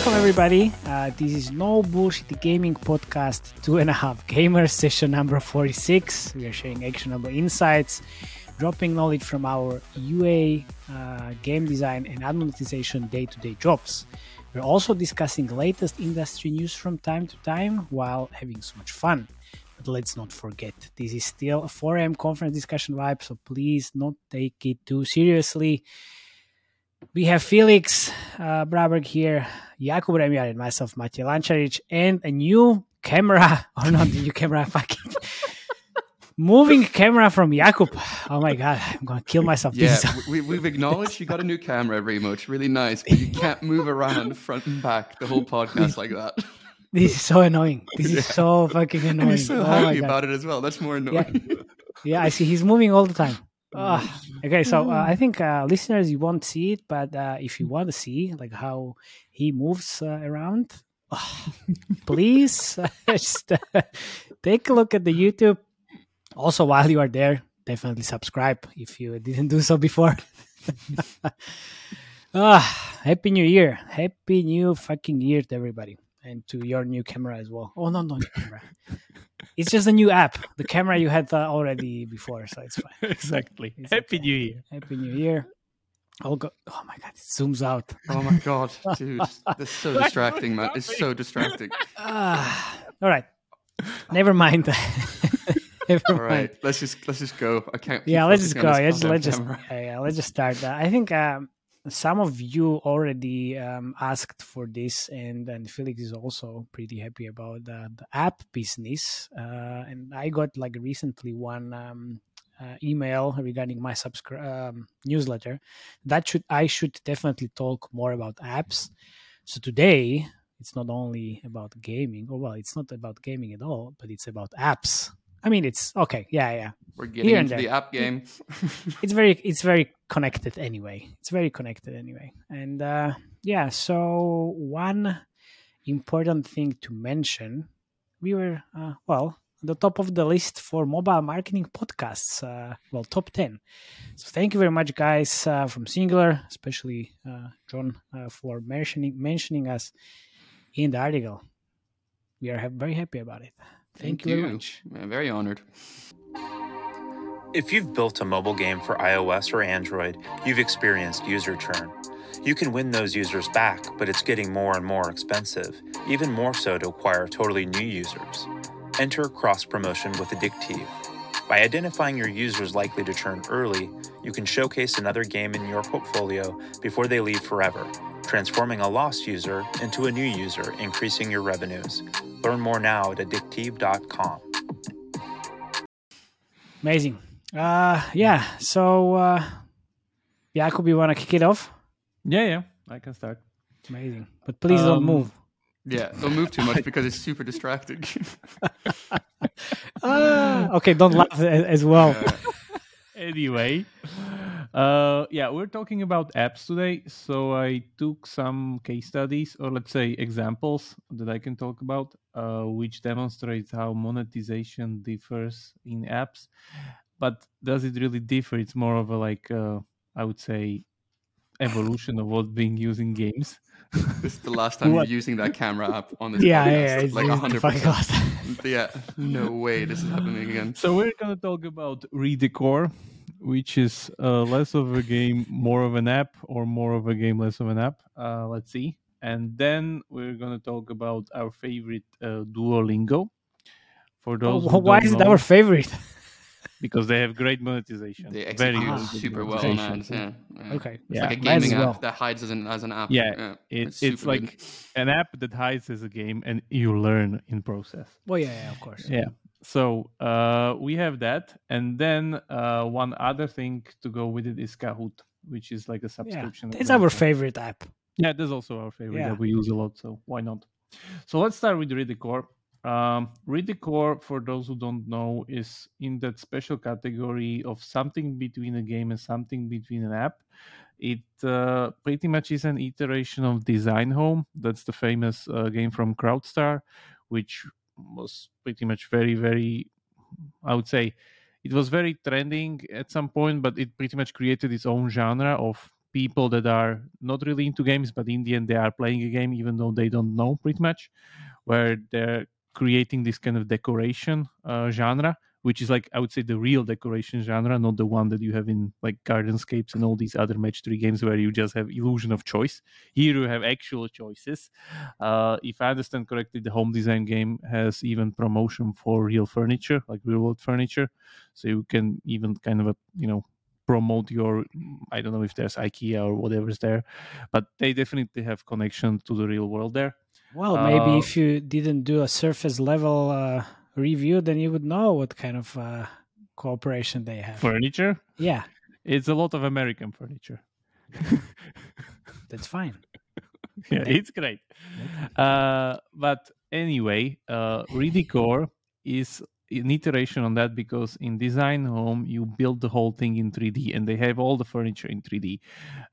welcome everybody. Uh, this is No Bullshit Gaming Podcast, two and a half gamers, session number 46. We are sharing actionable insights, dropping knowledge from our UA, uh, game design, and ad monetization day to day jobs. We're also discussing latest industry news from time to time while having so much fun. But let's not forget, this is still a 4 am conference discussion vibe, so please not take it too seriously we have Felix uh, Braberg here, Jakub Remiar, and myself, Matej Lančarič, and a new camera, or not the new camera, fucking moving camera from Jakub. Oh my god, I'm gonna kill myself. Yeah, we, we've acknowledged you got a new camera, Remo. It's really nice, but you can't move around front and back the whole podcast like that. This is so annoying. This is so fucking annoying. And he's so oh happy about it as well. That's more annoying. Yeah. yeah, I see. He's moving all the time. Oh, okay, so uh, I think uh, listeners, you won't see it, but uh, if you want to see like how he moves uh, around, please just uh, take a look at the YouTube. Also, while you are there, definitely subscribe if you didn't do so before. Ah, happy New Year! Happy New fucking year to everybody, and to your new camera as well. Oh no, no camera. It's just a new app. The camera you had uh, already before, so it's fine. exactly. It's Happy okay. New Year. Happy New Year. I'll go. Oh my god, it zooms out. Oh my god, dude, that's so distracting, man. It's so distracting. Ah, all right. Never mind. Never All mind. let's just let's just go. I can't. Yeah, let's just go. on Yeah, this just, let's just yeah, yeah, let's just start. That. I think um, some of you already um, asked for this, and and Felix is also pretty happy about the, the app business. Uh, and I got like recently one um, uh, email regarding my subscri- um, newsletter. That should I should definitely talk more about apps. So today it's not only about gaming, Oh well, it's not about gaming at all, but it's about apps. I mean, it's okay. Yeah, yeah We're getting Here into the app game. it's very it's very connected anyway. It's very connected anyway. And uh yeah so one important thing to mention we were uh, well the top of the list for mobile marketing podcasts uh, well top 10 so thank you very much guys uh, from singular especially uh, john uh, for mentioning mentioning us in the article. We are ha- very happy about it. Thank, you very much. I'm very honored. If you've built a mobile game for iOS or Android, you've experienced user churn. You can win those users back, but it's getting more and more expensive, even more so to acquire totally new users. Enter cross promotion with Adikteev. By identifying your users likely to churn early, you can showcase another game in your portfolio before they leave forever, transforming a lost user into a new user, increasing your revenues. Learn more now at adikteev.com. Amazing. Uh yeah, so uh Jakub, you wanna kick it off? Yeah, yeah. I can start. Amazing. But please don't Um, move. Yeah, don't move too much because it's super distracting. Ah, okay, don't laugh as well. Anyway, uh, yeah, we're talking about apps today. So I took some case studies, or let's say examples that I can talk about, uh, which demonstrates how monetization differs in apps. But does it really differ? It's more of a like, uh, I would say, evolution of what's being used in games. this is the last time What? you're using that camera app on this Yeah, podcast. yeah, it's, like it's hundred percent. Yeah, no way this is happening again. So we're gonna talk about Redecor, which is uh, less of a game, more of an app, or more of a game, less of an app. Uh, let's see. And then we're gonna talk about our favorite uh, Duolingo. For those who Oh, Why don't is it our favorite? Because they have great monetization. They Very execute good super well on ads. Yeah, yeah. Okay. It's Yeah. like a gaming well. app that hides as an as an app. Yeah, It, it's super like good. an app that hides as a game, and you learn in process. Well, yeah, yeah, of course. Yeah. So uh, we have that, and then uh, one other thing to go with it is Kahoot, which is like a Yeah, subscription. it's our favorite app. Yeah, that's also our favorite Yeah. that we use a lot. So why not? So let's start with Redecor. Um, Redecor, for those who don't know, is in that special category of something between a game and something between an app. It uh, pretty much is an iteration of Design Home. That's the famous uh, game from CrowdStar, which was pretty much very, very, I would say, it was very trending at some point, but it pretty much created its own genre of people that are not really into games, but in the end they are playing a game even though they don't know pretty much, where they're creating this kind of decoration uh, genre which is like I would say the real decoration genre, not the one that you have in like Gardenscapes and all these other match three games where you just have illusion of choice. Here you have actual choices. Uh, if I understand correctly, the home design game has even promotion for real furniture, like real world furniture, so you can even kind of a, you know promote your i don't know if there's ikea or whatever's there but they definitely have connection to the real world there well maybe Uh, if you didn't do a surface level uh, review then you would know what kind of uh, cooperation they have. Furniture? Yeah. It's a lot of american furniture. That's fine. Yeah, it's great. Uh, but anyway, uh, Redecor is an iteration on that because in Design Home you build the whole thing in 3D and they have all the furniture in 3D.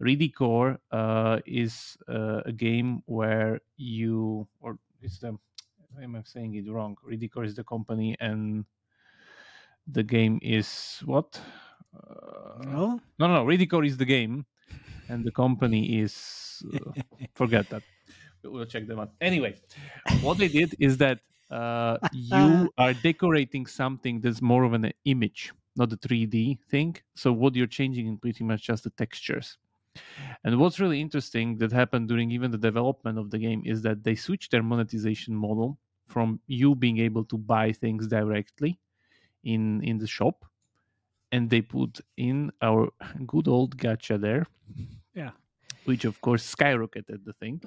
Redecor uh, is uh, a game where you or is the am I saying it wrong? Redecor is the company and the game is what? Uh, no, no, no. Redecor is the game, and the company is uh, forget that. We'll check them out. Anyway, what they did is that uh, you are decorating something that's more of an image, not a 3D thing. So what you're changing is pretty much just the textures. And what's really interesting that happened during even the development of the game is that they switched their monetization model from you being able to buy things directly in in the shop and they put in our good old gacha there Yeah. which of course skyrocketed the thing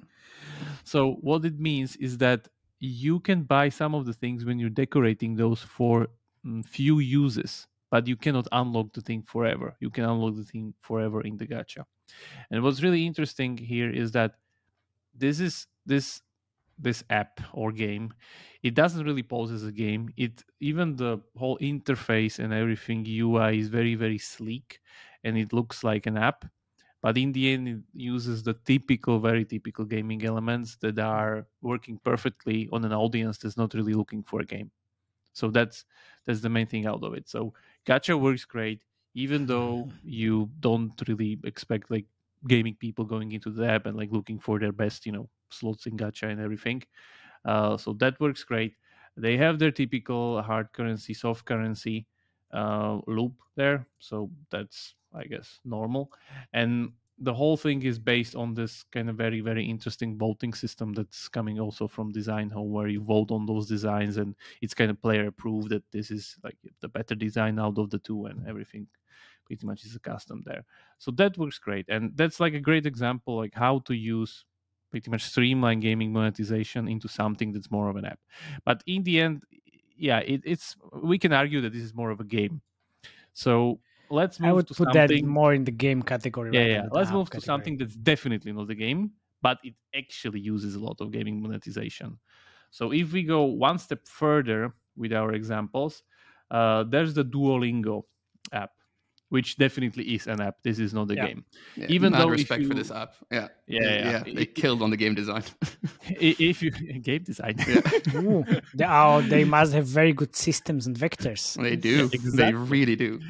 so what it means is that you can buy some of the things when you're decorating those for mm, few uses but you cannot unlock the thing forever. You can unlock the thing forever in the gacha. And what's really interesting here is that this is this this app or game it doesn't really pose as a game. It even the whole interface and everything ui is very very sleek and it looks like an app but in the end it uses the typical very typical gaming elements that are working perfectly on an audience that's not really looking for a game. So that's that's the main thing out of it. So gacha works great even though you don't really expect like gaming people going into the app and like looking for their best you know slots in gacha and everything. Uh, so that works great. They have their typical hard currency soft currency uh, loop there. So that's i guess normal. And the whole thing is based on this kind of very very interesting voting system that's coming also from design home where you vote on those designs and it's kind of player approved that this is like the better design out of the two and everything pretty much is a custom there. So that works great. And that's like a great example like how to use pretty much streamline gaming monetization into something that's more of an app. But in the end yeah it, it's we can argue that this is more of a game. So let's move i would to put something that more in the game category yeah yeah. let's move to category. something that's definitely not a game but it actually uses a lot of gaming monetization. So if we go one step further with our examples uh, there's the duolingo app which definitely is an app this is not a Yeah. game Yeah, Even mad though if respect for this app. Yeah, Yeah, yeah. They killed on the game design. If you game design Ooh, they, oh, they must have very good systems and vectors they do. They really do.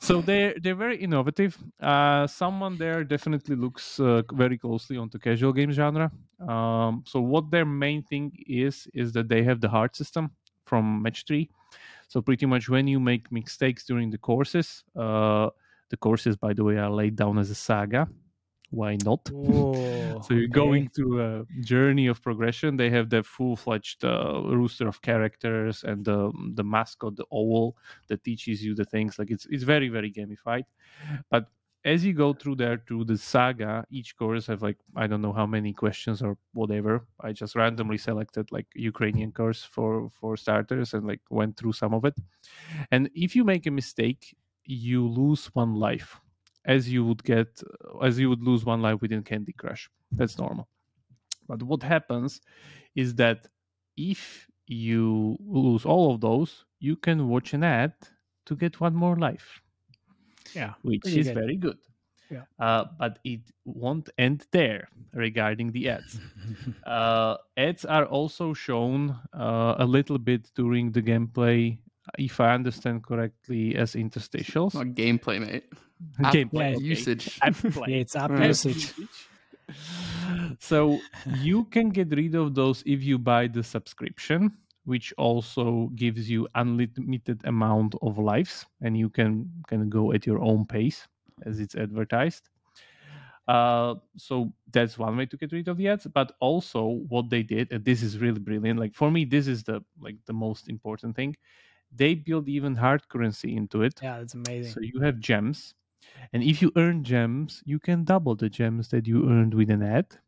so they're they're very innovative. Uh, someone there definitely looks uh, very closely onto casual game genre. Um, so what their main thing is is that they have the heart system from Match Three. So pretty much when you make mistakes during the courses, uh, the courses by the way are laid down as a saga. Why not? Ooh, So you're okay. going through a journey of progression. They have the full-fledged uh, rooster of characters and the the mascot, the owl, that teaches you the things. Like it's it's very very gamified. But as you go through there through the saga, each course have like I don't know how many questions or whatever. I just randomly selected like Ukrainian course for for starters and like went through some of it. And if you make a mistake, you lose one life as you would get as you would lose one life within Candy Crush. That's normal. But what happens is that if you lose all of those, you can watch an ad to get one more life, yeah which is good. very good. Yeah. Uh, but it won't end there regarding the ads. uh, ads are also shown uh, a little bit during the gameplay if I understand correctly, as interstitials. Not gameplay, mate. App Gameplay, okay. usage. App play. Yeah, it's app Right. usage. so you can get rid of those if you buy the subscription which also gives you unlimited amount of lives and you can kind of go at your own pace as it's advertised uh, so that's one way to get rid of the ads but also what they did and this is really brilliant like for me this is the like the most important thing they build even hard currency into it Yeah, that's amazing. so you have gems, and if you earn gems, you can double the gems that you earned with an ad.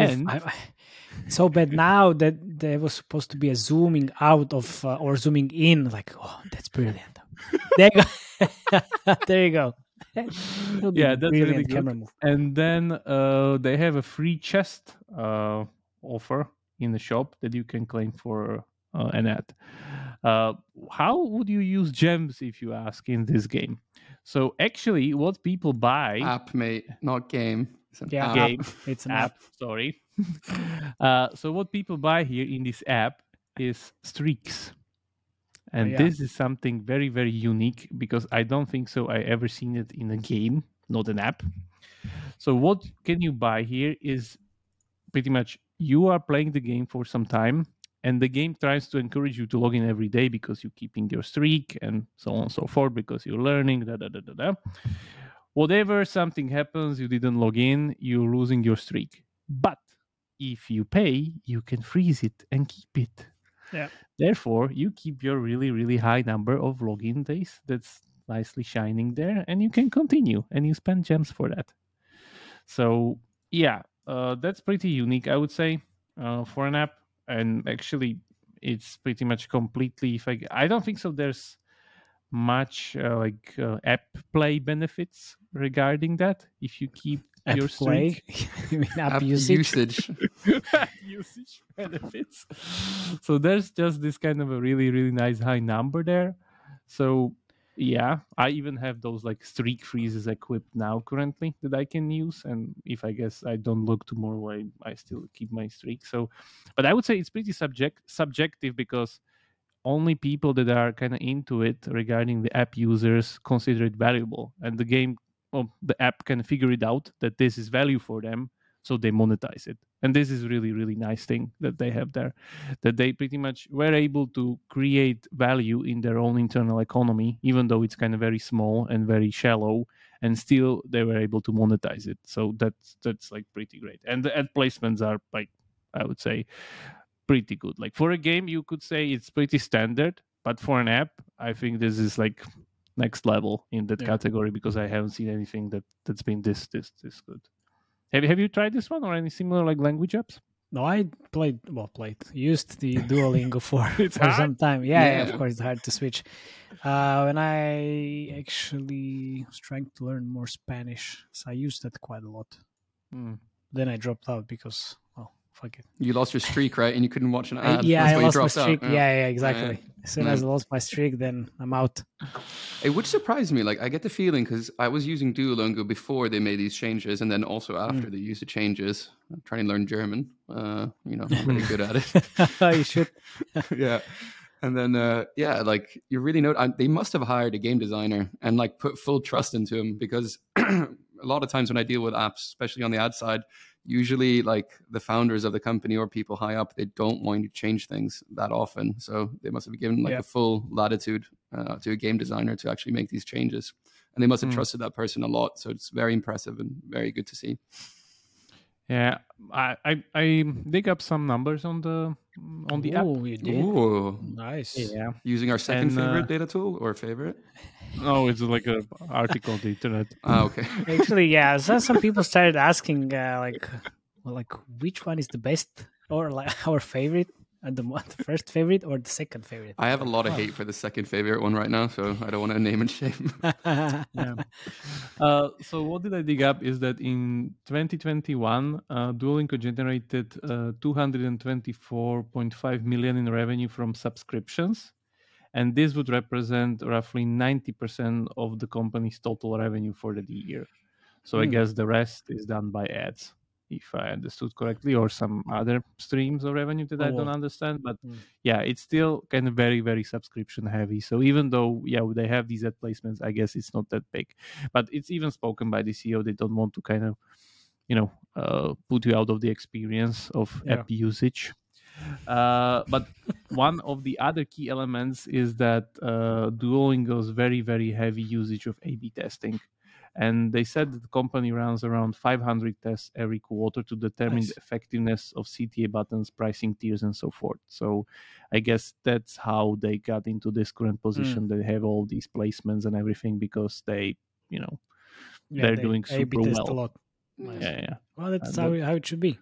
Oof, And I- I- so bad now that there was supposed to be a zooming out of uh, or zooming in. Like, oh, that's brilliant. there you go. there you go. That would be Yeah, that's really good. camera move. and then uh, they have a free chest uh, offer in the shop that you can claim for uh, an ad. Uh, how would you use gems if you ask in this game? So actually, what people buy App, mate, not game. It's an Yeah, app. Game. It's an app. app. Sorry. uh, so what people buy here in this app is streaks, and yeah. this is something very very unique because I don't think so. I ever seen it in a game, not an app. So what can you buy here is pretty much you are playing the game for some time and the game tries to encourage you to log in every day because you're keeping your streak and so on and so forth because you're learning da, da, da, da, da. Whatever something happens you didn't log in you're losing your streak. But if you pay you can freeze it and keep it. Yeah. therefore you keep your really really high number of login days that's nicely shining there and you can continue and you spend gems for that. So yeah uh, that's pretty unique i would say uh, for an app. And actually it's pretty much completely if i i don't think so there's much uh, like uh, app play benefits regarding that if you keep App your play. streak you mean app, App usage? usage. usage benefits. So there's just this kind of a really, really nice high number there. So yeah, I even have those like streak freezes equipped now currently that I can use. And if I guess I don't look tomorrow, I, I still keep my streak. So but I would say it's pretty subject subjective because only people that are kind of into it regarding the app users consider it valuable. And the game well, the app can figure it out that this is value for them so they monetize it. And this is really really nice thing that they have there that they pretty much were able to create value in their own internal economy even though it's kind of very small and very shallow and still they were able to monetize it. So that's that's like pretty great. And the ad placements are like i would say pretty good like for a game you could say it's pretty standard but for an app i think this is like next level in that Yeah. category because i haven't seen anything that that's been this this this good have you have you tried this one or any similar like language apps No, I played, well, played, used the Duolingo for, for hard? some time. Yeah, yeah, Yeah. of course, it's hard to switch. Uh, when I actually was trying to learn more Spanish, so I used that quite a lot. Then I dropped out because, well, fuck it. You lost your streak, right? And you couldn't watch an ad. yeah, That's I lost my streak. Yeah, yeah, exactly. As soon Yeah. as I lost my streak, then I'm out. It would surprise me. Like I get the feeling because I was using Duolingo before they made these changes, and then also Mm. after they used the changes. I'm trying to learn German. Uh, you know, I'm really good at it. you should. yeah. And then, uh, yeah, like you really know, I, they must have hired a game designer and like put full trust into him because a lot of times when I deal with apps, especially on the ad side, usually like the founders of the company or people high up, they don't want to change things that often. So they must have given like Yeah. a full latitude uh, to a game designer to actually make these changes. And they must have Mm. trusted that person a lot. So it's very impressive and very good to see. yeah i i, I dig up some numbers on the on the app Oh, you did. Ooh. Nice. yeah Using our second And, uh, favorite data tool or favorite? no it's like a article on the internet Ah, okay. Actually, yeah. So some people started asking, uh, like, well, like which one is the best, or like our favorite, and the, the first favorite, or the second favorite. I have a lot of hate for the second favorite one right now, so I don't want to name and shame. yeah. Uh, so what did I dig up is that in 2021, uh, Duolingo generated uh, 224.5 million in revenue from subscriptions, and this would represent roughly 90% of the company's total revenue for the year. So I Hmm. guess the rest is done by ads. If I understood correctly, or some other streams of revenue that I don't Oh. understand. But Mm. yeah, it's still kind of very, very subscription heavy. So even though yeah they have these ad placements, I guess it's not that big. But it's even spoken by the CEO. They don't want to kind of you know uh, put you out of the experience of Yeah. app usage. Uh, but one of the other key elements is that uh, Duolingo's very, very heavy usage of A/B testing, and they said that the company runs around 500 tests every quarter to determine Nice. the effectiveness of CTA buttons, pricing tiers, and so forth. So, I guess that's how they got into this current position. Mm. They have all these placements and everything because they, you know, They're they doing super well. a lot. Nice. yeah, yeah. Well, that's And how, that- how it should be.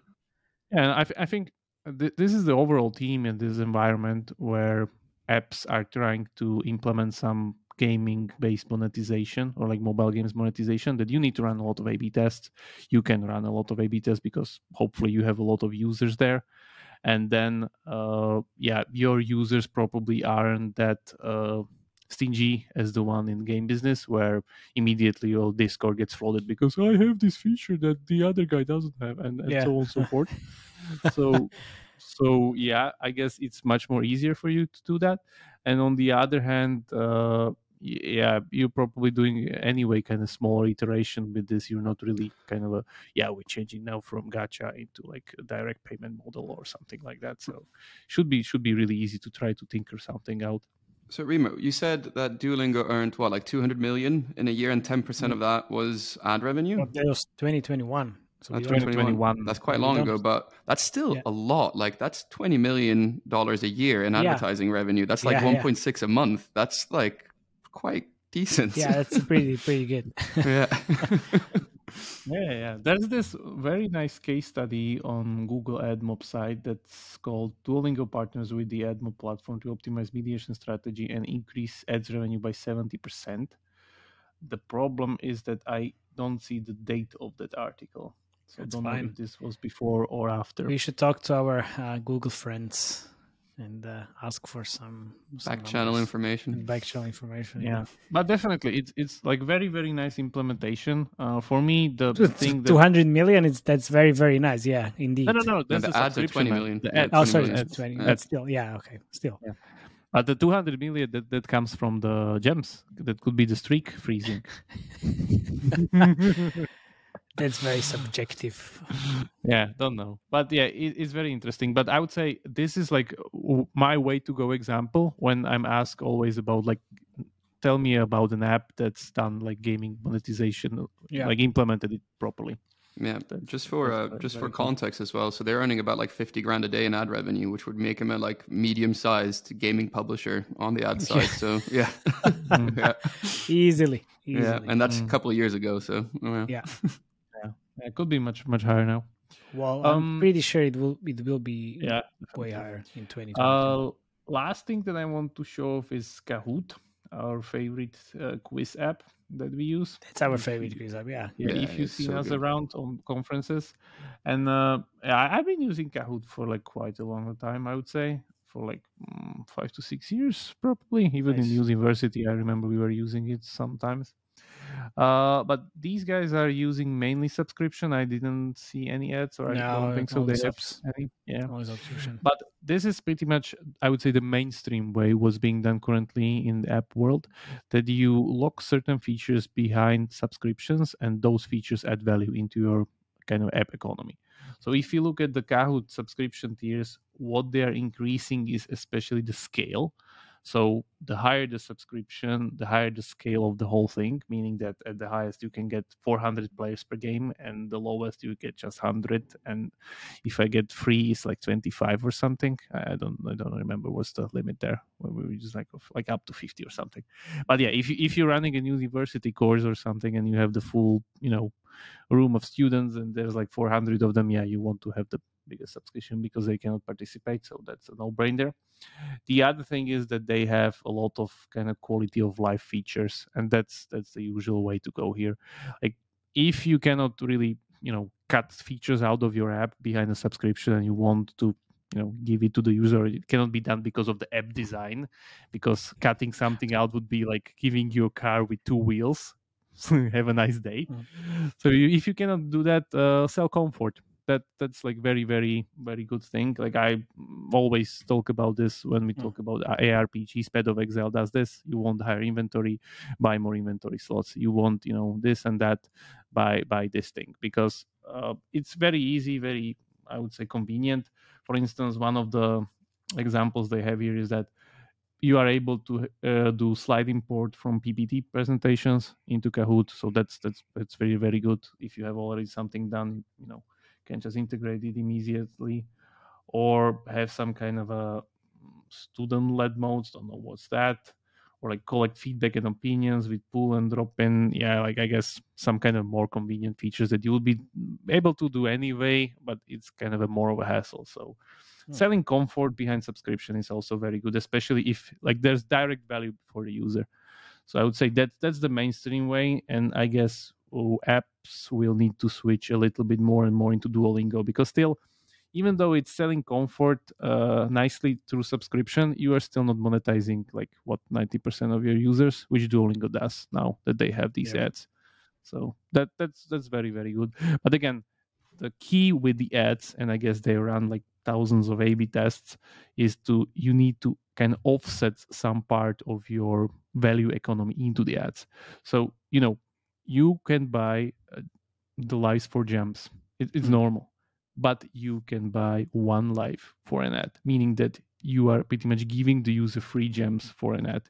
Yeah, and I, I think th- this is the overall team in this environment where apps are trying to implement some gaming based monetization or like mobile games monetization that you need to run a lot of A B tests. You can run a lot of A B tests because hopefully you have a lot of users there. And then, uh, yeah, your users probably aren't that uh, stingy as the one in game business where immediately your Discord gets flooded because I have this feature that the other guy doesn't have, and, and Yeah. so on and so forth. so, so yeah, I guess it's much more easier for you to do that. And on the other hand, uh, yeah, you're probably doing anyway kind of smaller iteration with this. You're not really kind of a yeah, we're changing now from gacha into like a direct payment model or something like that. So should be should be really easy to try to tinker something out. So Remo, you said that Duolingo earned what, like 200 million in a year, and 10% Mm. of that was ad revenue. But that was 2021. So That's 2021. That's quite long ago, but that's still Yeah. a lot. Like that's 20 million dollars a year in Yeah. advertising revenue. That's like Yeah, yeah. 1.6 a month. That's like quite decent. yeah, that's pretty pretty good. yeah. Yeah, yeah. There's this very nice case study on Google AdMob site that's called Duolingo partners with the AdMob platform to optimize mediation strategy and increase ads revenue by 70%. The problem is that I don't see the date of that article. So I That's don't know if this was before or after. we should talk to our uh, Google friends and uh, ask for some, some Back channel numbers information. back channel information. yeah, but definitely it's it's like very very nice implementation. Uh, for me, the thing that 200 million is that's very very nice. Yeah, indeed. no no no that's the the ads are subscription 20 man. million. The ads, Oh, 20 sorry, million. 20. Yeah. That's still yeah. Okay, still. But the 200 million that, that comes from the gems, that could be the streak freezing. That's very subjective. yeah, don't know. But yeah, it, it's very interesting. But I would say this is like w- my way to go example when I'm asked always about like, tell me about an app that's done like gaming monetization, Yeah. like implemented it properly. Yeah, That's- just for uh, just for very cool. context as well. So they're earning about like fifty grand a day in ad revenue, which would make them a like medium-sized gaming publisher on the ad side. So yeah, yeah, Easily, easily. yeah, and that's a Mm. couple of years ago. So yeah. Yeah. Yeah, it could be much much higher now. well, Um, I'm pretty sure it will it will be Yeah. way higher in 2020. Uh, last thing that I want to show off is Kahoot, our favorite uh, quiz app that we use. It's our favorite quiz app. Yeah. Yeah, Yeah, if you've seen so us good. around on conferences, and uh, I- I've been using Kahoot for like quite a long time. I would say for like mm, five to six years, probably. Even Nice. in university, I remember we were using it sometimes. Uh, but these guys are using mainly subscription. I didn't see any ads, or I don't think so. They have subs. any. Yeah. Always subscription. But this is pretty much, I would say, the mainstream way was being done currently in the app world that you lock certain features behind subscriptions and those features add value into your kind of app economy. So if you look at the Kahoot subscription tiers, what they are increasing is especially the scale. So the higher the subscription, the higher the scale of the whole thing, meaning that at the highest you can get 400 players per game and the lowest you get just 100 and if I get free, it's like 25 or something. I don't I don't remember what's the limit there. We were just like like up to 50 or something. But yeah, if you, if you're running a university course or something and you have the full you know room of students and there's like 400 of them, yeah, you want to have the biggest subscription because they cannot participate. So that's a no-brainer. The other thing is that they have a lot of kind of quality of life features, and that's that's the usual way to go here. Like if you cannot really you know cut features out of your app behind a subscription and you want to you know give it to the user it cannot be done because of the app design because cutting something out would be like giving you a car with two wheels have a nice day Mm. so you, if you cannot do that uh, sell comfort that that's like very very very good thing like i always talk about this when we Mm. talk about arpgs Path of Exile does this you want higher inventory buy more inventory slots you want you know this and that by by this thing because uh, it's very easy very i would say convenient for instance one of the examples they have here is that you are able to uh, do slide import from PPT presentations into Kahoot. So that's that's that's very very good. If you have already something done, you know, can just integrate it immediately, or have some kind of a student-led modes. Don't know what's that, or like collect feedback and opinions with pull and drop in. Yeah, like I guess some kind of more convenient features that you will be able to do anyway, but it's kind of a more of a hassle. So Hmm. selling comfort behind subscription is also very good especially if like there's direct value for the user so i would say that that's the mainstream way and i guess apps will need to switch a little bit more and more into duolingo because still even though it's selling comfort uh, nicely through subscription you are still not monetizing like what 90% of your users which duolingo does now that they have these Yeah. ads. So that that's that's very very good. But again the key with the ads and i guess they run like thousands of a b tests is to you need to kind of offset some part of your value economy into the ads. So you know you can buy uh, the lives for gems it, it's Mhm. normal but you can buy one life for an ad meaning that you are pretty much giving the user free gems for an ad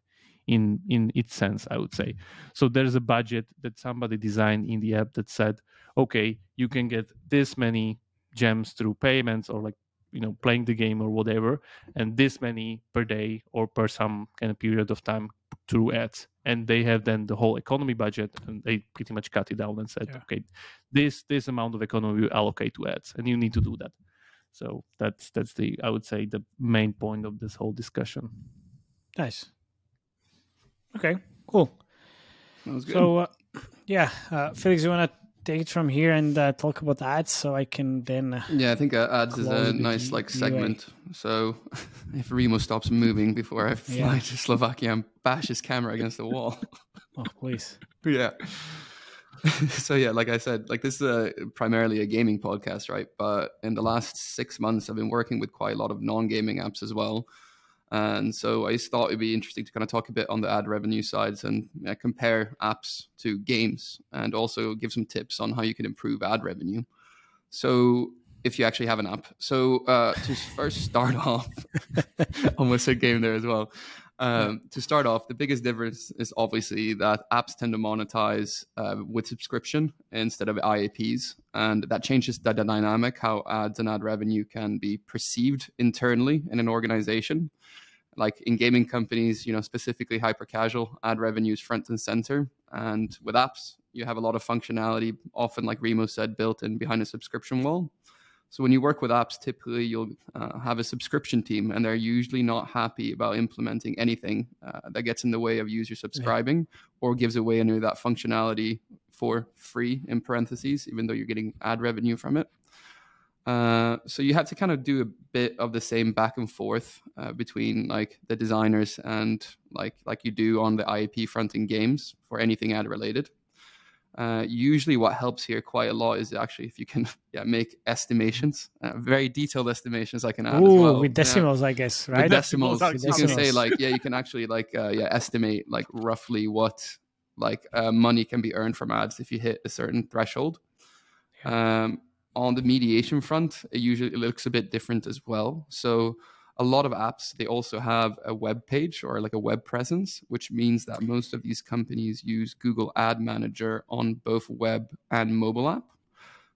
in in its sense i would say so there's a budget that somebody designed in the app that said okay you can get this many gems through payments or like you know playing the game or whatever and this many per day or per some kind of period of time through ads and they have then the whole economy budget and they pretty much cut it down and said Yeah. okay this this amount of economy we allocate to ads and you need to do that so that's that's the i would say the main point of this whole discussion Nice. Okay, cool. That was good. So, uh, yeah, uh, Felix, you want to take it from here and uh, talk about ads so I can then. Uh, yeah, I think uh, ads is a nice like segment. So if Remo stops moving before I fly Yeah. to Slovakia and bash his camera against the wall. oh, please. yeah. so yeah, like I said, like this is a, primarily a gaming podcast, right? But in the last six months, I've been working with quite a lot of non-gaming apps as well. And so I just thought it'd be interesting to kind of talk a bit on the ad revenue sides and uh, compare apps to games and also give some tips on how you can improve ad revenue. So if you actually have an app. So uh, to first start off, almost said game there as well. Um, to start off, the biggest difference is obviously that apps tend to monetize uh, with subscription instead of IAPs, and that changes the dynamic how ads and ad revenue can be perceived internally in an organization. Like in gaming companies, you know, specifically hyper casual, ad revenue is front and center, and with apps, you have a lot of functionality, often like Remo said, built in behind a subscription wall. So when you work with apps, typically you'll uh, have a subscription team, and they're usually not happy about implementing anything uh, that gets in the way of user subscribing or gives away any of that functionality for free in parentheses, even though you're getting ad revenue from it. Uh, so you have to kind of do a bit of the same back and forth uh, between like the designers and like like you do on the IAP front in games for anything ad related. Uh, usually, what helps here quite a lot is actually if you can yeah make estimations, uh, very detailed estimations I can add Ooh, as well. with Yeah. decimals, I guess, right? With decimals, Decimals you can say like yeah, you can actually like uh, yeah estimate like roughly what like uh, money can be earned from ads if you hit a certain threshold. Um, on the mediation front, it usually it looks a bit different as well. So a lot of apps they also have a web page or like a web presence, which means that most of these companies use Google Ad Manager on both web and mobile app.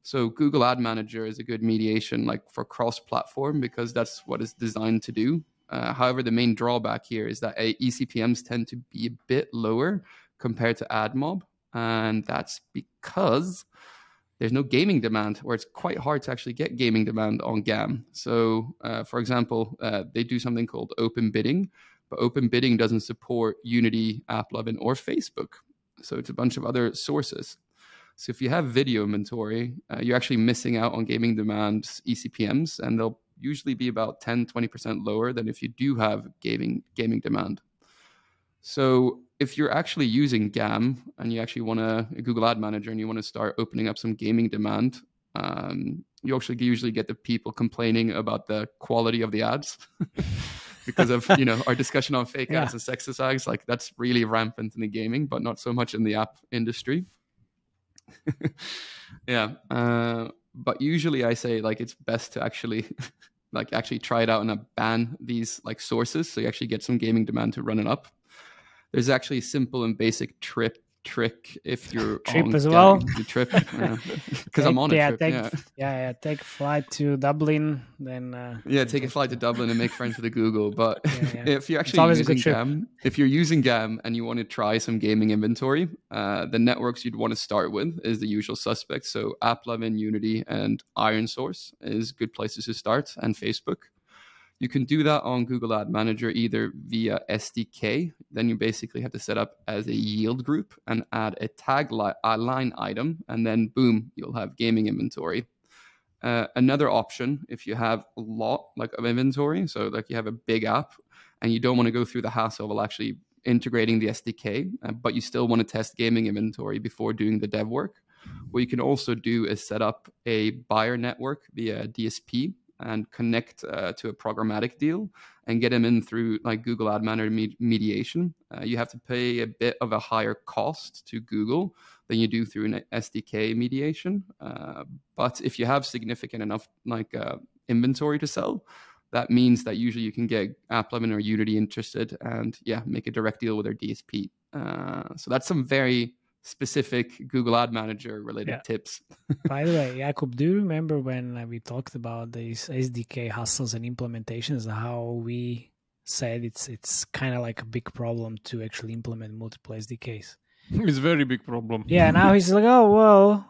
So Google Ad Manager is a good mediation like for cross-platform because that's what it's designed to do. Uh, however, the main drawback here is that ECPMs tend to be a bit lower compared to AdMob, and that's because there's no gaming demand, or it's quite hard to actually get gaming demand on GAM. So, uh, for example, uh, they do something called open bidding, but open bidding doesn't support Unity, AppLovin, or Facebook. So it's a bunch of other sources. So if you have video inventory, uh, you're actually missing out on gaming demand ECPMs, and they'll usually be about 10, 20% lower than if you do have gaming gaming demand. So if you're actually using GAM and you actually want to Google Ad Manager and you want to start opening up some gaming demand, um, you actually usually get the people complaining about the quality of the ads because of you know our discussion on fake Yeah. ads and sexist ads. Like that's really rampant in the gaming, but not so much in the app industry. yeah, uh, but usually I say like it's best to actually like actually try it out and ban these like sources, so you actually get some gaming demand to run it up. There's actually a simple and basic trip trick if you're Trip on as well? the trip because I'm on a yeah, trip. Take, yeah. yeah, yeah. Take a flight to Dublin, then uh, Yeah, take a flight to Dublin and make friends with the Google. But Yeah, yeah. if you're actually always a good using. GAM, if you're using GAM and you want to try some gaming inventory, uh, the networks you'd want to start with is the usual suspects. So AppLovin, Unity, and ironSource is good places to start, and Facebook. You can do that on Google Ad Manager either via SDK. Then you basically have to set up as a yield group and add a tag li- a line item, and then boom, you'll have gaming inventory. Uh, another option, if you have a lot like of inventory, so like you have a big app and you don't want to go through the hassle of actually integrating the SDK, uh, but you still want to test gaming inventory before doing the dev work. What you can also do is set up a buyer network via DSP and connect uh, to a programmatic deal and get them in through like Google Ad Manager med- mediation. Uh, you have to pay a bit of a higher cost to Google than you do through an SDK mediation. Uh, but if you have significant enough like uh, inventory to sell, that means that usually you can get AppLovin or Unity interested and yeah, make a direct deal with their DSP. Uh, so that's some very specific Google Ad Manager related Yeah. tips. By the way, Jakub, do you remember when uh, we talked about these SDK hustles and implementations? How we said it's it's kind of like a big problem to actually implement multiple SDKs. it's a very big problem. Yeah, now he's like, oh well,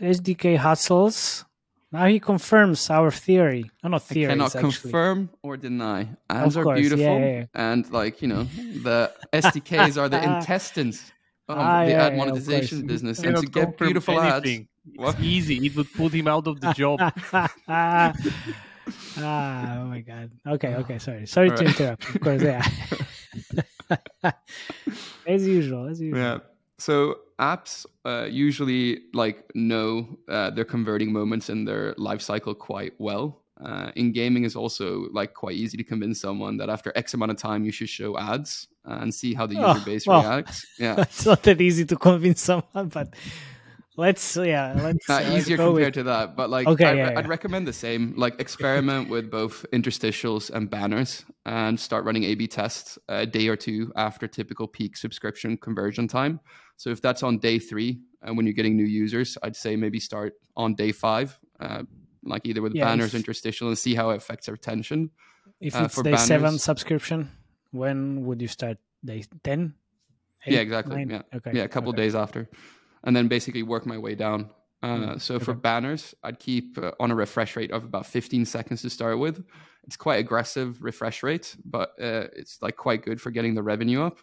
SDK hustles. Now he confirms our theory. Oh, not theory. I theory. cannot it's actually- confirm or deny. Ads Of are course, yeah, beautiful, yeah, yeah. and like you know, the SDKs are the intestines of Ah, the yeah, ad monetization course. business, and to get confirm beautiful ads. What? It's easy. It would put him out of the job. ah, oh my god. Okay, okay, sorry. Sorry to Alright. interrupt. Of course, yeah. as usual, as usual. Yeah. So apps uh, usually like know uh, their converting moments in their life cycle quite well. Uh, in gaming is also like quite easy to convince someone that after X amount of time you should show ads and see how the user Oh, base well. reacts. Yeah. it's not that easy to convince someone, but let's yeah, let's, Uh, uh, let's easier with- compared to that, but like Okay, I, yeah, I'd recommend the same. Like experiment with both interstitials and banners, and start running A/B tests a day or two after typical peak subscription conversion time. So if that's on day three, and when you're getting new users, I'd say maybe start on day five, uh, like either with Yeah, banners, if- interstitial, and see how it affects retention. If uh, it's for day seven subscription, when would you start? Day ten? yeah, exactly. nine? Yeah, Okay. yeah, a couple okay. days after, and then basically work my way down. Uh, Mm, so for banners, I'd keep uh, on a refresh rate of about 15 seconds to start with. It's quite aggressive refresh rate, but uh, it's like quite good for getting the revenue up.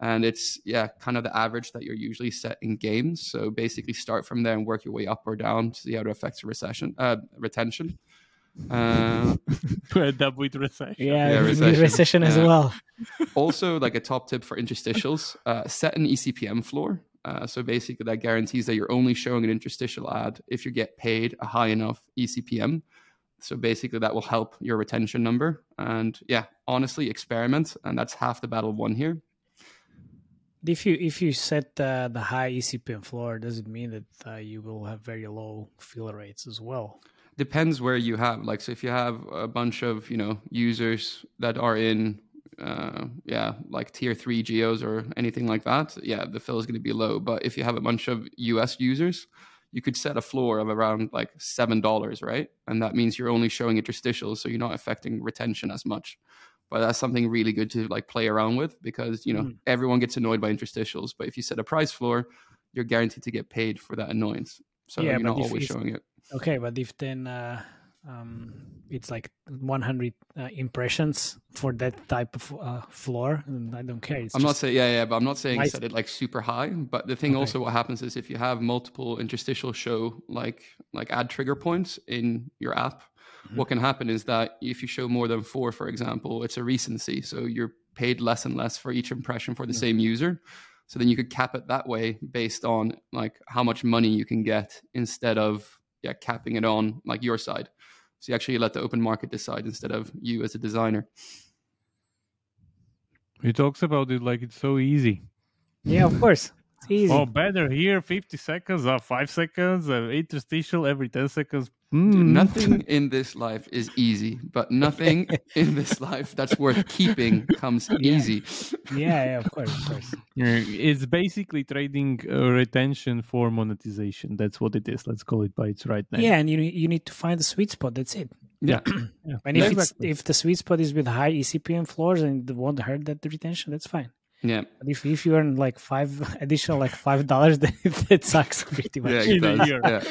And it's yeah, kind of the average that you're usually set in games. So basically, start from there and work your way up or down to see how it affects recession, uh, retention. Uh, to end up with recession. Yeah, Yeah, we recession. recession as Yeah. well. also like a top tip for interstitials uh, set an ecpm floor uh, so basically that guarantees that you're only showing an interstitial ad if you get paid a high enough ecpm so basically that will help your retention number and yeah honestly experiment and that's half the battle won here If you if you set uh, the high ECPM floor, does it mean that uh, you will have very low fill rates as well? depends where you have like so if you have a bunch of you know users that are in uh yeah like tier three geos or anything like that yeah the fill is going to be low. But if you have a bunch of us users you could set a floor of around like seven dollars right? And that means you're only showing interstitials so you're not affecting retention as much but that's something really good to like play around with because you know Mhm. everyone gets annoyed by interstitials but if you set a price floor you're guaranteed to get paid for that annoyance so Yeah, you're not always showing it Okay, but if then uh, um, it's like 100 uh, impressions for that type of uh, floor, I don't care. It's I'm not saying yeah, yeah, but I'm not saying set it like super high. But the thing Okay. also what happens is if you have multiple interstitial show like like add trigger points in your app, Mhm. what can happen is that if you show more than four, for example, it's a recency. So you're paid less and less for each impression for the Yeah. same user. So then you could cap it that way based on like how much money you can get instead of yeah capping it on like your side. So you actually let the open market decide instead of you as a designer. He talks about it like it's so easy. Yeah, of course. It's easy. Oh, banner here, 50 seconds, uh, 5 seconds, uh, interstitial every 10 seconds. Dude, Mm. nothing in this life is easy, but nothing in this life that's worth keeping comes Yeah. easy. yeah, yeah, of course, of course. Yeah, It's basically trading uh, retention for monetization. That's what it is. Let's call it by its right name. Yeah, and you you need to find the sweet spot. That's it. Yeah. yeah. And if it's exactly. if the sweet spot is with high ECPM floors and it won't hurt that retention, that's fine. Yeah. But if if you earn like five additional like five dollars, then that sucks pretty much. Yeah, it does. Yeah.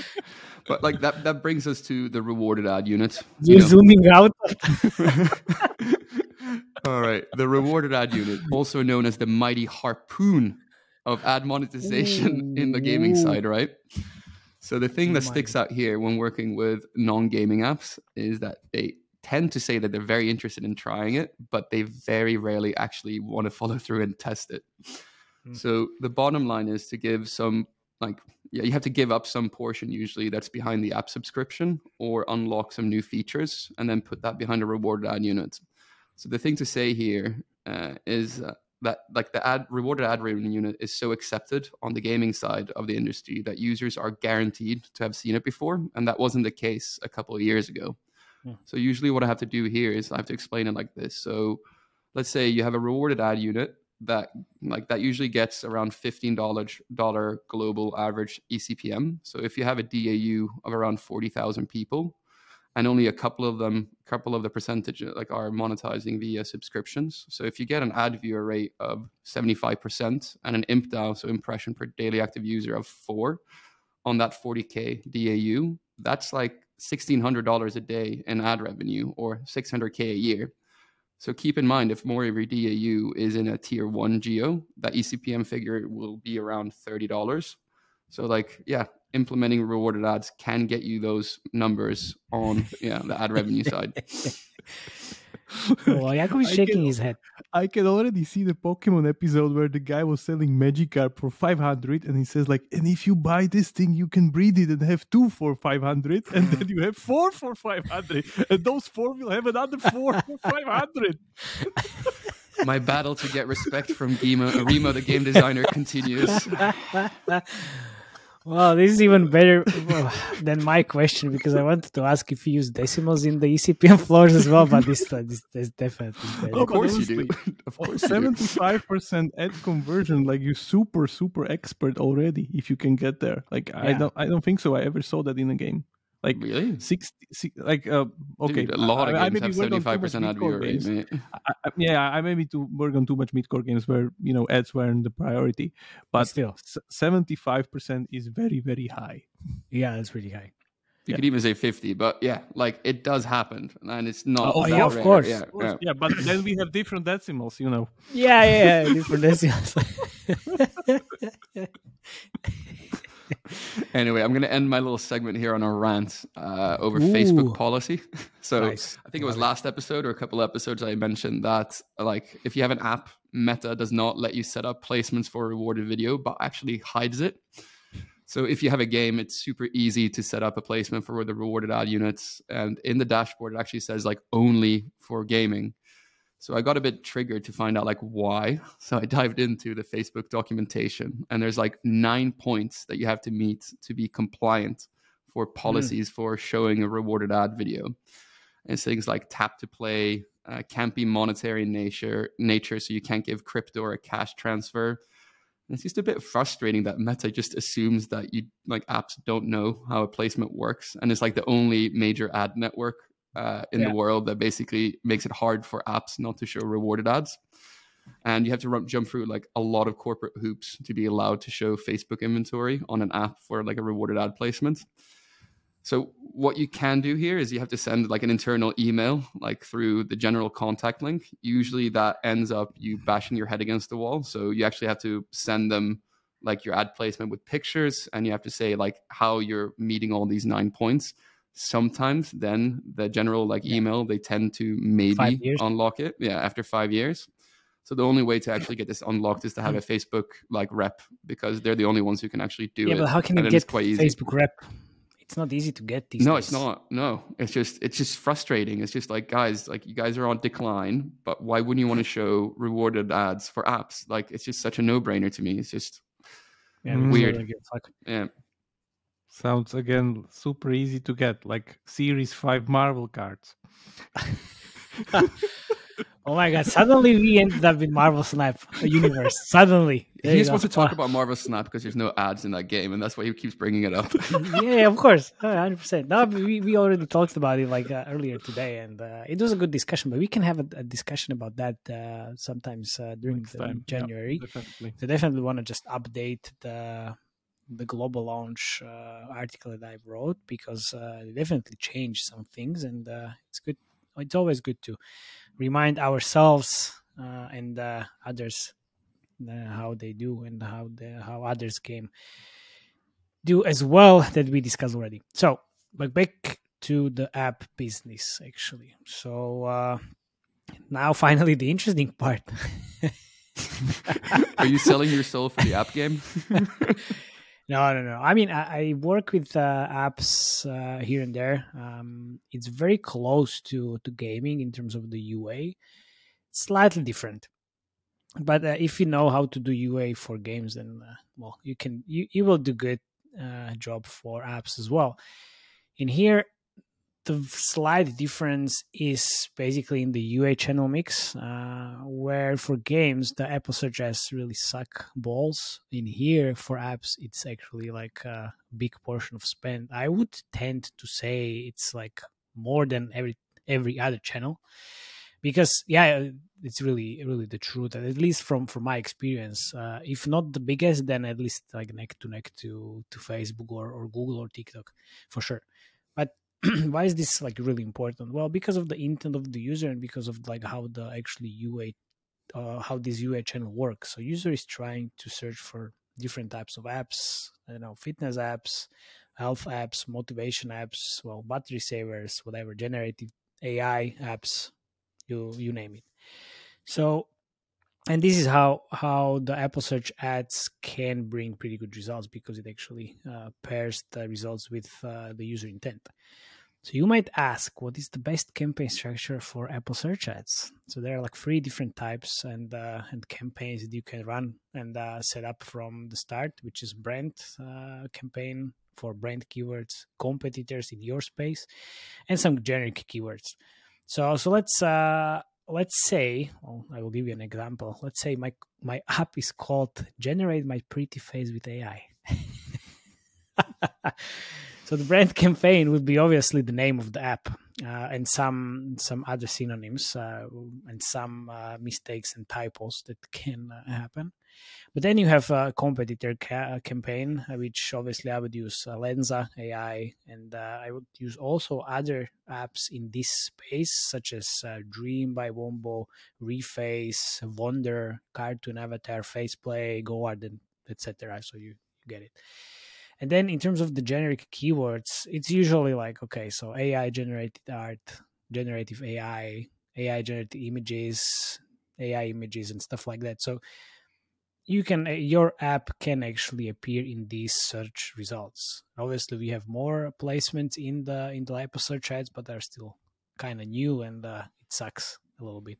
But like that that brings us to the rewarded ad unit. You're You know, zooming out. All right. The rewarded ad unit, also known as the mighty harpoon of ad monetization in the gaming side, right? So the thing that Mighty. sticks out here when working with non-gaming apps is that they tend to say that they're very interested in trying it, but they very rarely actually want to follow through and test it. Mm. So the bottom line is to give some like yeah, you have to give up some portion usually that's behind the app subscription or unlock some new features and then put that behind a rewarded ad unit. So the thing to say here uh, is uh, that like the ad rewarded ad rating unit is so accepted on the gaming side of the industry that users are guaranteed to have seen it before, and that wasn't the case a couple of years ago. Hmm. So usually what I have to do here is I have to explain it like this. So let's say you have a rewarded ad unit that like that usually gets around fifteen dollars dollar global average ECPM. So if you have a DAU of around forty thousand people, and only a couple of them, a couple of the percentage like are monetizing via subscriptions. So if you get an ad viewer rate of seventy five percent and an IMPDAU, so impression per daily active user of four, on that forty k DAU, that's like sixteen hundred dollars a day in ad revenue or six hundred k a year. So keep in mind, if more of your DAU is in a tier one geo, that ECPM figure will be around thirty dollars. So like, yeah, implementing rewarded ads can get you those numbers on yeah the ad revenue side. well, Jakub is I shaking can- his head. I can already see the Pokemon episode where the guy was selling Magikarp for 500 and he says like, and if you buy this thing, you can breed it and have two for 500 and then you have four for 500 and those four will have another four for 500. My battle to get respect from Gimo, Remo, the game designer, continues. Well, this is even better than my question because I wanted to ask if you use decimals in the ECPM floors as well, but this uh, this, this definitely better. Of course you do. Of course 75% ad conversion like you're super super expert already if you can get there. Like i don't i don't think so. I ever saw that in a game like Really? 60, si- like uh, okay Dude, a lot of I- I games maybe have work on too seventy-five percent rate, mate. I, I, yeah i maybe to work on too much mid-core games where you know ads weren't the priority but still. 75% is very very high Yeah, that's pretty high. You Yeah. could even say fifty, but yeah, like it does happen, and it's not. Oh, yeah, of course, Yeah, of course. yeah. yeah but then we have different decimals you know Yeah, yeah, yeah. Different decimals. Anyway, I'm going to end my little segment here on a rant uh, over Ooh. Facebook policy. so Nice. I think it was last episode or a couple episodes I mentioned that like if you have an app, Meta does not let you set up placements for rewarded video, but actually hides it. So if you have a game, it's super easy to set up a placement for the rewarded ad units, and in the dashboard it actually says like only for gaming. So I got a bit triggered to find out like why. So I dived into the Facebook documentation, and there's like nine points that you have to meet to be compliant for policies for showing a rewarded ad video. And it's things like tap to play, uh, can't be monetary in nature, nature, so you can't give crypto or a cash transfer. And it's just a bit frustrating that Meta just assumes that you like apps don't know how a placement works, and it's like the only major ad network uh, in Yeah. the world that basically makes it hard for apps not to show rewarded ads. And you have to run, jump through like a lot of corporate hoops to be allowed to show Facebook inventory on an app for like a rewarded ad placement. So what you can do here is you have to send like an internal email, like through the general contact link. Usually that ends up you bashing your head against the wall. So you actually have to send them like your ad placement with pictures, and you have to say like how you're meeting all these nine points. Sometimes then the general like Yeah. email they tend to maybe unlock it. Yeah, after five years. So the only way to actually get this unlocked is to have a Facebook like rep because they're the only ones who can actually do yeah, it. but how can and you it's get quite easy. Facebook rep? it's not easy to get these. No, days. it's not. No, it's just it's just frustrating. It's just like guys, like you guys are on decline, but why wouldn't you want to show rewarded ads for apps? Like it's just such a no brainer to me. It's just Yeah, Mm. Weird. really. Yeah. Sounds again super easy to get, like Series 5 Marvel cards. Oh my god! Suddenly we ended up in Marvel Snap universe. Suddenly, There He just wants to talk about Marvel Snap because there's no ads in that game, and that's why he keeps bringing it up. yeah, of course, hundred percent. No, we, we already talked about it like uh, earlier today, and uh, it was a good discussion. But we can have a, a discussion about that uh, sometimes uh, during the time, yeah. January. Definitely. So definitely want to just update the the global launch uh, article that I wrote because uh, it definitely changed some things, and uh, it's good. It's always good to remind ourselves uh, and uh, others uh, how they do and how the how others game do as well that we discussed already. So, but back to the app business actually. So uh, now finally the interesting part. Are you selling your soul for the app game? No, no, no. I mean, I, I work with uh, apps uh, here and there. Um, it's very close to to gaming in terms of the UA. Slightly different, but uh, if you know how to do UA for games, then uh, well, you can you, you will do good uh, job for apps as well. In here, the slight difference is basically in the UA channel mix, uh, where for games the Apple ads really suck balls. In here for apps, it's actually like a big portion of spend. I would tend to say it's like more than every every other channel, because yeah, it's really really the truth. At least from from my experience, uh, if not the biggest, then at least like neck to neck to to Facebook or, or Google or TikTok, for sure. But why is this like really important? Well because of the intent of the user and because of like how the actually ua uh, how this ua channel works. So user is trying to search for different types of apps you know fitness apps health apps motivation apps well battery savers whatever generative ai apps you you name it. So and this is how how the apple search ads can bring pretty good results because it actually uh, pairs the results with uh, the user intent so you might ask, what is the best campaign structure for Apple Search Ads? So there are like three different types and uh, and campaigns that you can run and uh, set up from the start, which is brand uh, campaign for brand keywords, competitors in your space, and some generic keywords. So so let's uh, let's say, well, I will give you an example. Let's say my my app is called "Generate My Pretty Face with AI." so the brand campaign would be obviously the name of the app uh, and some some other synonyms uh, and some uh, mistakes and typos that can uh, happen. But then you have a competitor ca- campaign uh, which obviously i would use uh, lensa ai and uh, i would use also other apps in this space such as uh, dream by wombo reface wonder cartoon avatar faceplay goard etc so you, you get it and then in terms of the generic keywords, it's usually like, okay, so AI generated art, generative AI, AI generated images, AI images, and stuff like that. So you can, your app can actually appear in these search results. Obviously, we have more placements in the in the Apple search ads, but they're still kind of new, and uh, it sucks a little bit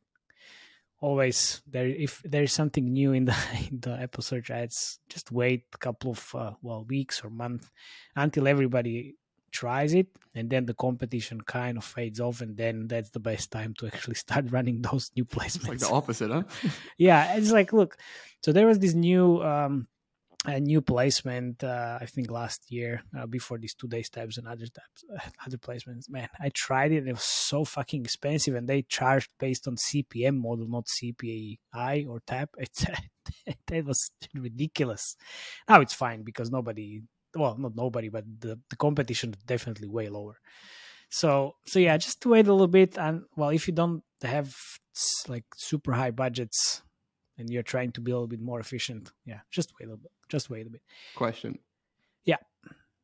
always there if there is something new in the in the apple search ads just wait a couple of uh, well weeks or month until everybody tries it and then the competition kind of fades off and then that's the best time to actually start running those new placements It's like the opposite, huh? yeah it's like look so there was this new um a new placement uh, i think last year uh, before these two days tabs and other tabs other placements. Man i tried it it was so fucking expensive and they charged based on cpm model not cpai or tab. It's that was ridiculous. Now it's fine because nobody well not nobody but the, the competition is definitely way lower. So so yeah just wait a little bit and well if you don't have like super high budgets and you're trying to be a little bit more efficient yeah just wait a little bit just wait a bit Question. Yeah.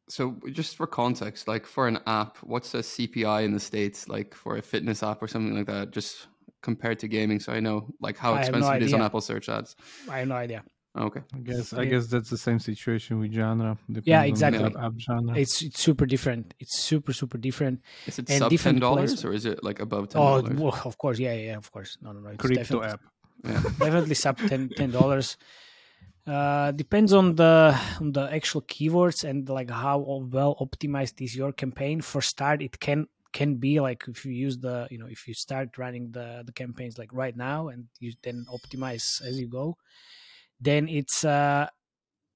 So just for context, like for an app, what's a CPI in the states like for a fitness app or something like that? Just compared to gaming, so I know like how I have no expensive it is on. Apple search ads. i have no idea Okay. I guess I Yeah. guess that's the same situation with genre. Depends Yeah, on the exactly. app- app genre. It's it's super different. It's super super different. Is it And sub different ten dollars or is it like above ten Oh, dollars? well, of course, yeah, yeah, of course. No, no, no. It's crypto definitely, app. Yeah. definitely sub 10 dollars. Uh, depends on the on the actual keywords and like how well optimized is your campaign. For start, it can can be like if you use the you know if you start running the the campaigns like right now and you then optimize as you go, then it's uh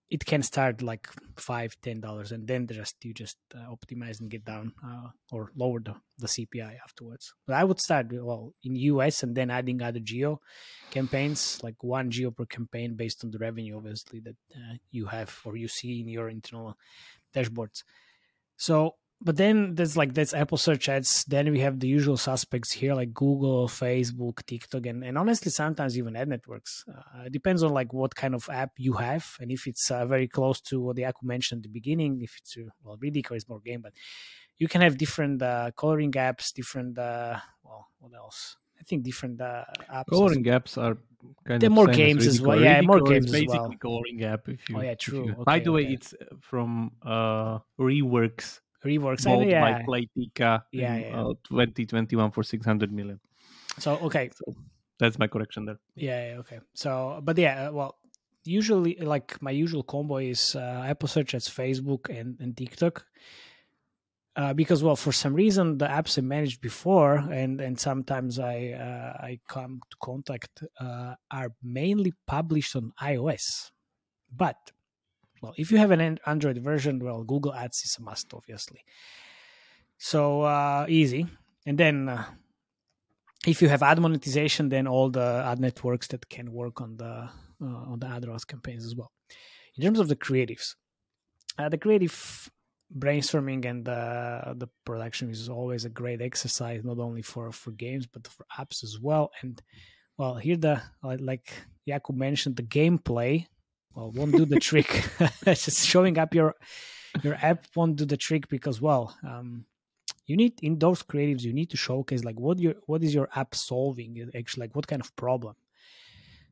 it can start like five ten dollars and then just you just uh, optimize and get down uh, or lower the, the cpi afterwards. But i would start well in us and then adding other geo campaigns like one geo per campaign based on the revenue obviously that uh, you have or you see in your internal dashboards. So but then there's like that's apple search ads then we have the usual suspects here like google facebook tiktok and, and honestly sometimes even ad networks uh, it depends on like what kind of app you have and if it's uh, very close to what the Aku mentioned at the beginning if it's uh, well Redecor or it's more game but you can have different uh, coloring apps different uh, well what else i think different uh, apps as- Coloring apps are kind There of more games as well. Yeah, more Redecor is games as basically well. coloring app. If you, Oh, yeah, true. you- By Okay, the way, okay. it's from uh, Reworks, reworks bought yeah by Playtika Yeah, in yeah. uh, 2021 for 600 million. so okay So that's my correction there. Yeah, yeah, okay. So, but yeah, uh, well, usually like my usual combo is uh, Apple search ads Facebook and, and TikTok. Uh, because well, for some reason the apps I managed before, and and sometimes I uh, I come to contact uh, are mainly published on iOS. But well, if you have an an- Android version, well, Google Ads is a must, obviously. So uh, easy, and then uh, if you have ad monetization, then all the ad networks that can work on the uh, on the AdROS campaigns as well. In terms of the creatives, uh, the creative brainstorming and uh, the production is always a great exercise, not only for for games but for apps as well. And well, here the like Jakub mentioned, the gameplay well won't do the trick. Just showing up your your app won't do the trick because well. Um, you need in those creatives you need to showcase like what your what is your app solving actually like what kind of problem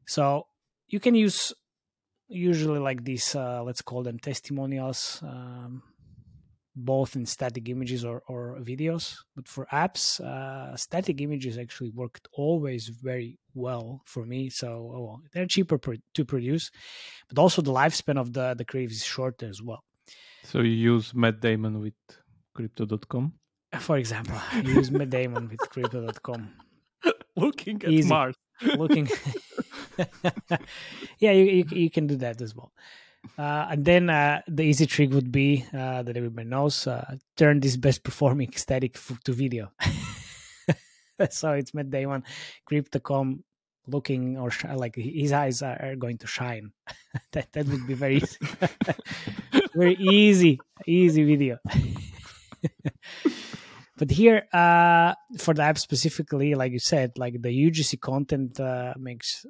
so you can use usually like these uh, let's call them testimonials um, both in static images or, or videos but for apps uh, static images actually worked always very well for me so oh, well, they're cheaper pro- to produce but also the lifespan of the the creatives is shorter as well So you use Matt Damon with Crypto.com. for example you use Matt Damon with crypto.com Looking at Easy. Mars. looking yeah you, you, you can do that as well uh, and then uh, the easy trick would be uh, that everybody knows uh, turn this best performing static to video. So it's Matt Damon crypto.com looking or sh- like his eyes are, are going to shine. That that would be very easy. Very easy easy video. But here uh for the app specifically like you said like the ugc content uh, makes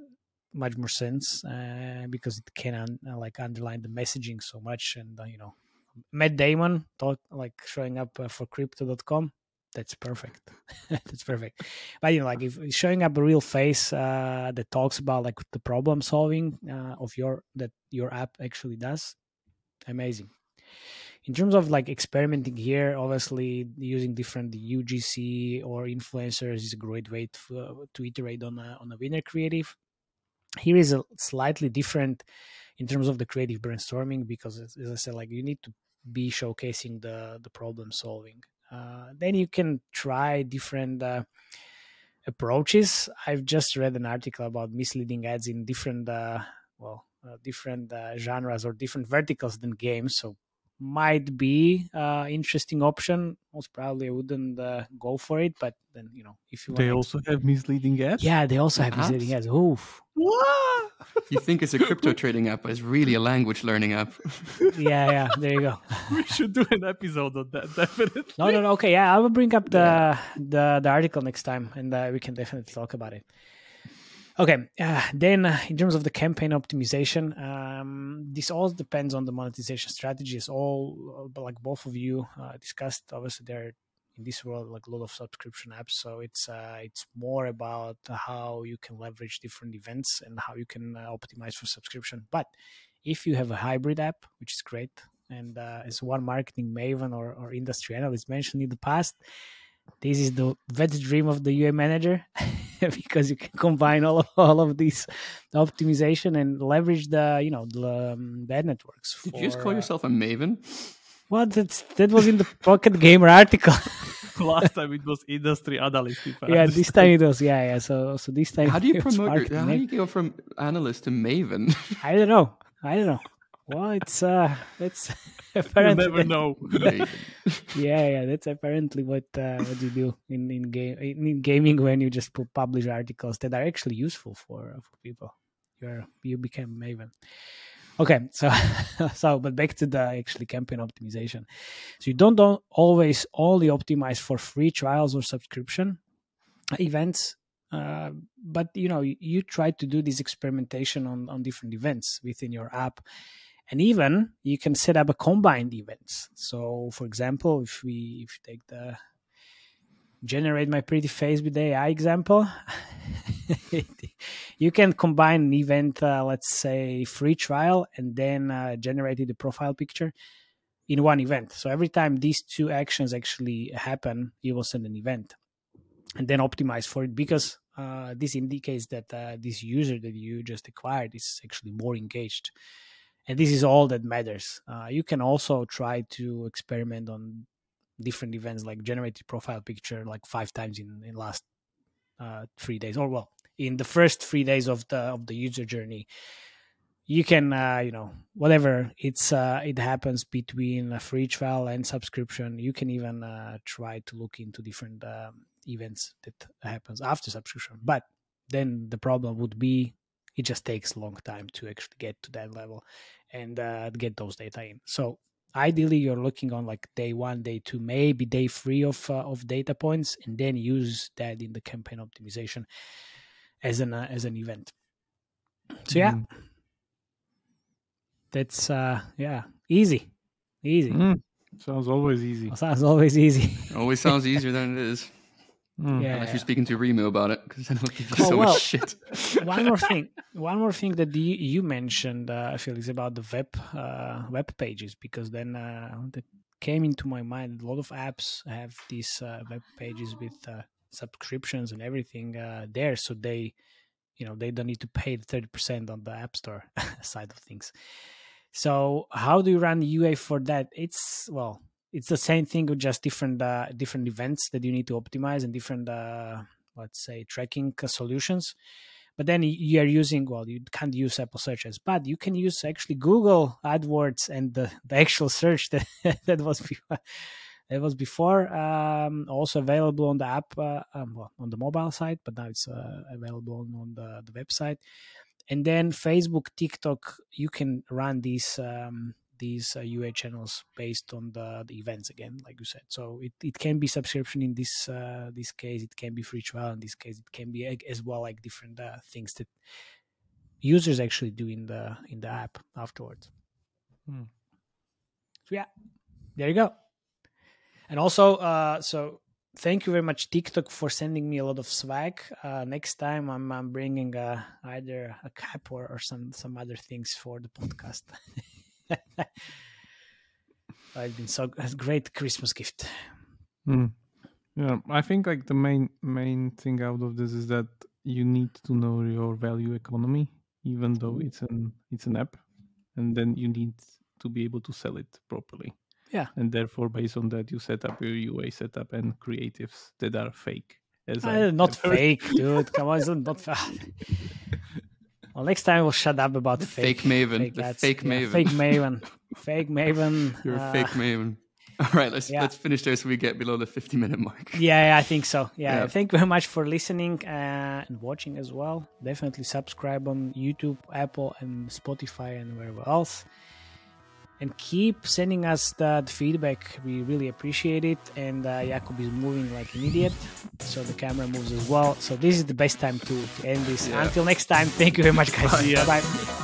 much more sense uh, because it can un- uh, like underline the messaging so much and uh, you know matt damon thought like showing up uh, for crypto.com that's perfect. That's perfect. But you know like if showing up a real face uh, that talks about like the problem solving uh, of your that your app actually does amazing. In terms of like experimenting here obviously using different ugc or influencers is a great way to, uh, to iterate on a, on a winner creative here is a slightly different in terms of the creative brainstorming because as, i said like you need to be showcasing the the problem solving. Uh, then you can try different uh, approaches. I've just read an article about misleading ads in different uh, well uh, different uh, genres or different verticals than games so might be uh interesting option most probably i wouldn't uh, go for it but then you know if you want. They want also have misleading ads. yeah they also have misleading ads oof What? You think it's a crypto trading app, but it's really a language learning app. yeah yeah there you go we should do an episode on that, definitely. no no no okay yeah i will bring up the the, the article next time and uh, we can definitely talk about it okay uh, then uh, in terms of the campaign optimization um, this all depends on the monetization strategies all uh, like both of you uh, discussed. Obviously there are in this world like a lot of subscription apps so it's uh, it's more about how you can leverage different events and how you can uh, optimize for subscription. But if you have a hybrid app which is great and as one marketing maven or, or industry analyst mentioned in the past this is the wet dream of the ua manager because you can combine all of, all of these optimization and leverage the you know the, um, the ad networks Did you just call uh, yourself a maven? well, that's that was in the Pocket Gamer article. Last time it was industry analyst. Yeah, this time it was. Yeah, yeah. So, so this time. How do you promote? Your, how do you go from analyst to maven? I don't know. I don't know. Well, it's uh, it's You apparently. never know. Yeah, yeah. That's apparently what uh, what you do in in game in, in gaming when you just pu- publish articles that are actually useful for for people. You're you became Maven. Okay, so so but back to the actually campaign optimization. So you don't, don't always only optimize for free trials or subscription events, uh, but you know you, you try to do this experimentation on on different events within your app, and even you can set up a combined events. So for example, if we if you take the generate my pretty face with AI example. you can combine an event, uh, let's say free trial, and then uh, generated the profile picture in one event. So every time these two actions actually happen, you will send an event and then optimize for it because uh, this indicates that uh, this user that you just acquired is actually more engaged. And this is all that matters. Uh, you can also try to experiment on different events like generated profile picture like five times in in last uh, three days or well in the first three days of the of the user journey. You can uh, you know whatever it's uh, it happens between a free trial and subscription. You can even uh, try to look into different um, events that happens after subscription. But then the problem would be it just takes a long time to actually get to that level and uh, get those data in so ideally you're looking on like day one day two maybe day three of uh, of data points and then use that in the campaign optimization as an uh, as an event so yeah Mm. that's uh yeah easy easy Mm. Sounds always easy. sounds always easy Always sounds easier than it is. Mm. yeah Unless you're speaking to Remo about it, because then he'll give you Oh, so well. much shit. one more thing one more thing that you, you mentioned uh, felix about the web uh, web pages because then uh, that came into my mind a lot of apps have these uh, web pages with uh, subscriptions and everything uh, there so they you know they don't need to pay the 30% on the app store side of things so how do you run ua for that it's well it's the same thing with just different uh, different events that you need to optimize and different uh, let's say tracking solutions. But then you are using well you can't use apple search ads but you can use actually google adwords and the, the actual search that that was before that was before um, also available on the app uh, um, well, on the mobile side but now it's uh, available on, on the, the website. And then facebook tiktok you can run these um, these uh, ua channels based on the, the events again like you said. So it, it can be subscription in this uh, this case it can be free trial in this case it can be as well like different uh, things that users actually do in the in the app afterwards. Hmm. so yeah there you go. And also uh so thank you very much tiktok for sending me a lot of swag. Uh next time i'm, I'm bringing uh, either a cap or, or some some other things for the podcast it's been so a great christmas gift Mm. Yeah, I think like the main main thing out of this is that you need to know your value economy, even though it's an it's an app, and then you need to be able to sell it properly. Yeah. and therefore, based on that, you set up your UA setup and creatives that are fake. As Uh, not fake dude come on it's not fa- well next time we'll shut up about The fake fake maven. The ads. fake Yeah, maven. fake maven fake maven You're a uh, fake maven. All right, let's yeah. let's finish there so we get below the 50 minute mark. Yeah, yeah, I think so. Yeah, Yeah. thank you very much for listening uh, and watching as well. Definitely subscribe on YouTube, Apple, and Spotify, and wherever else. And keep sending us the, the feedback. We really appreciate it. And uh, Jakub is moving like an idiot, so the camera moves as well. So this is the best time to, to end this. Yeah. Until next time, thank you very much, guys. Bye. Bye bye.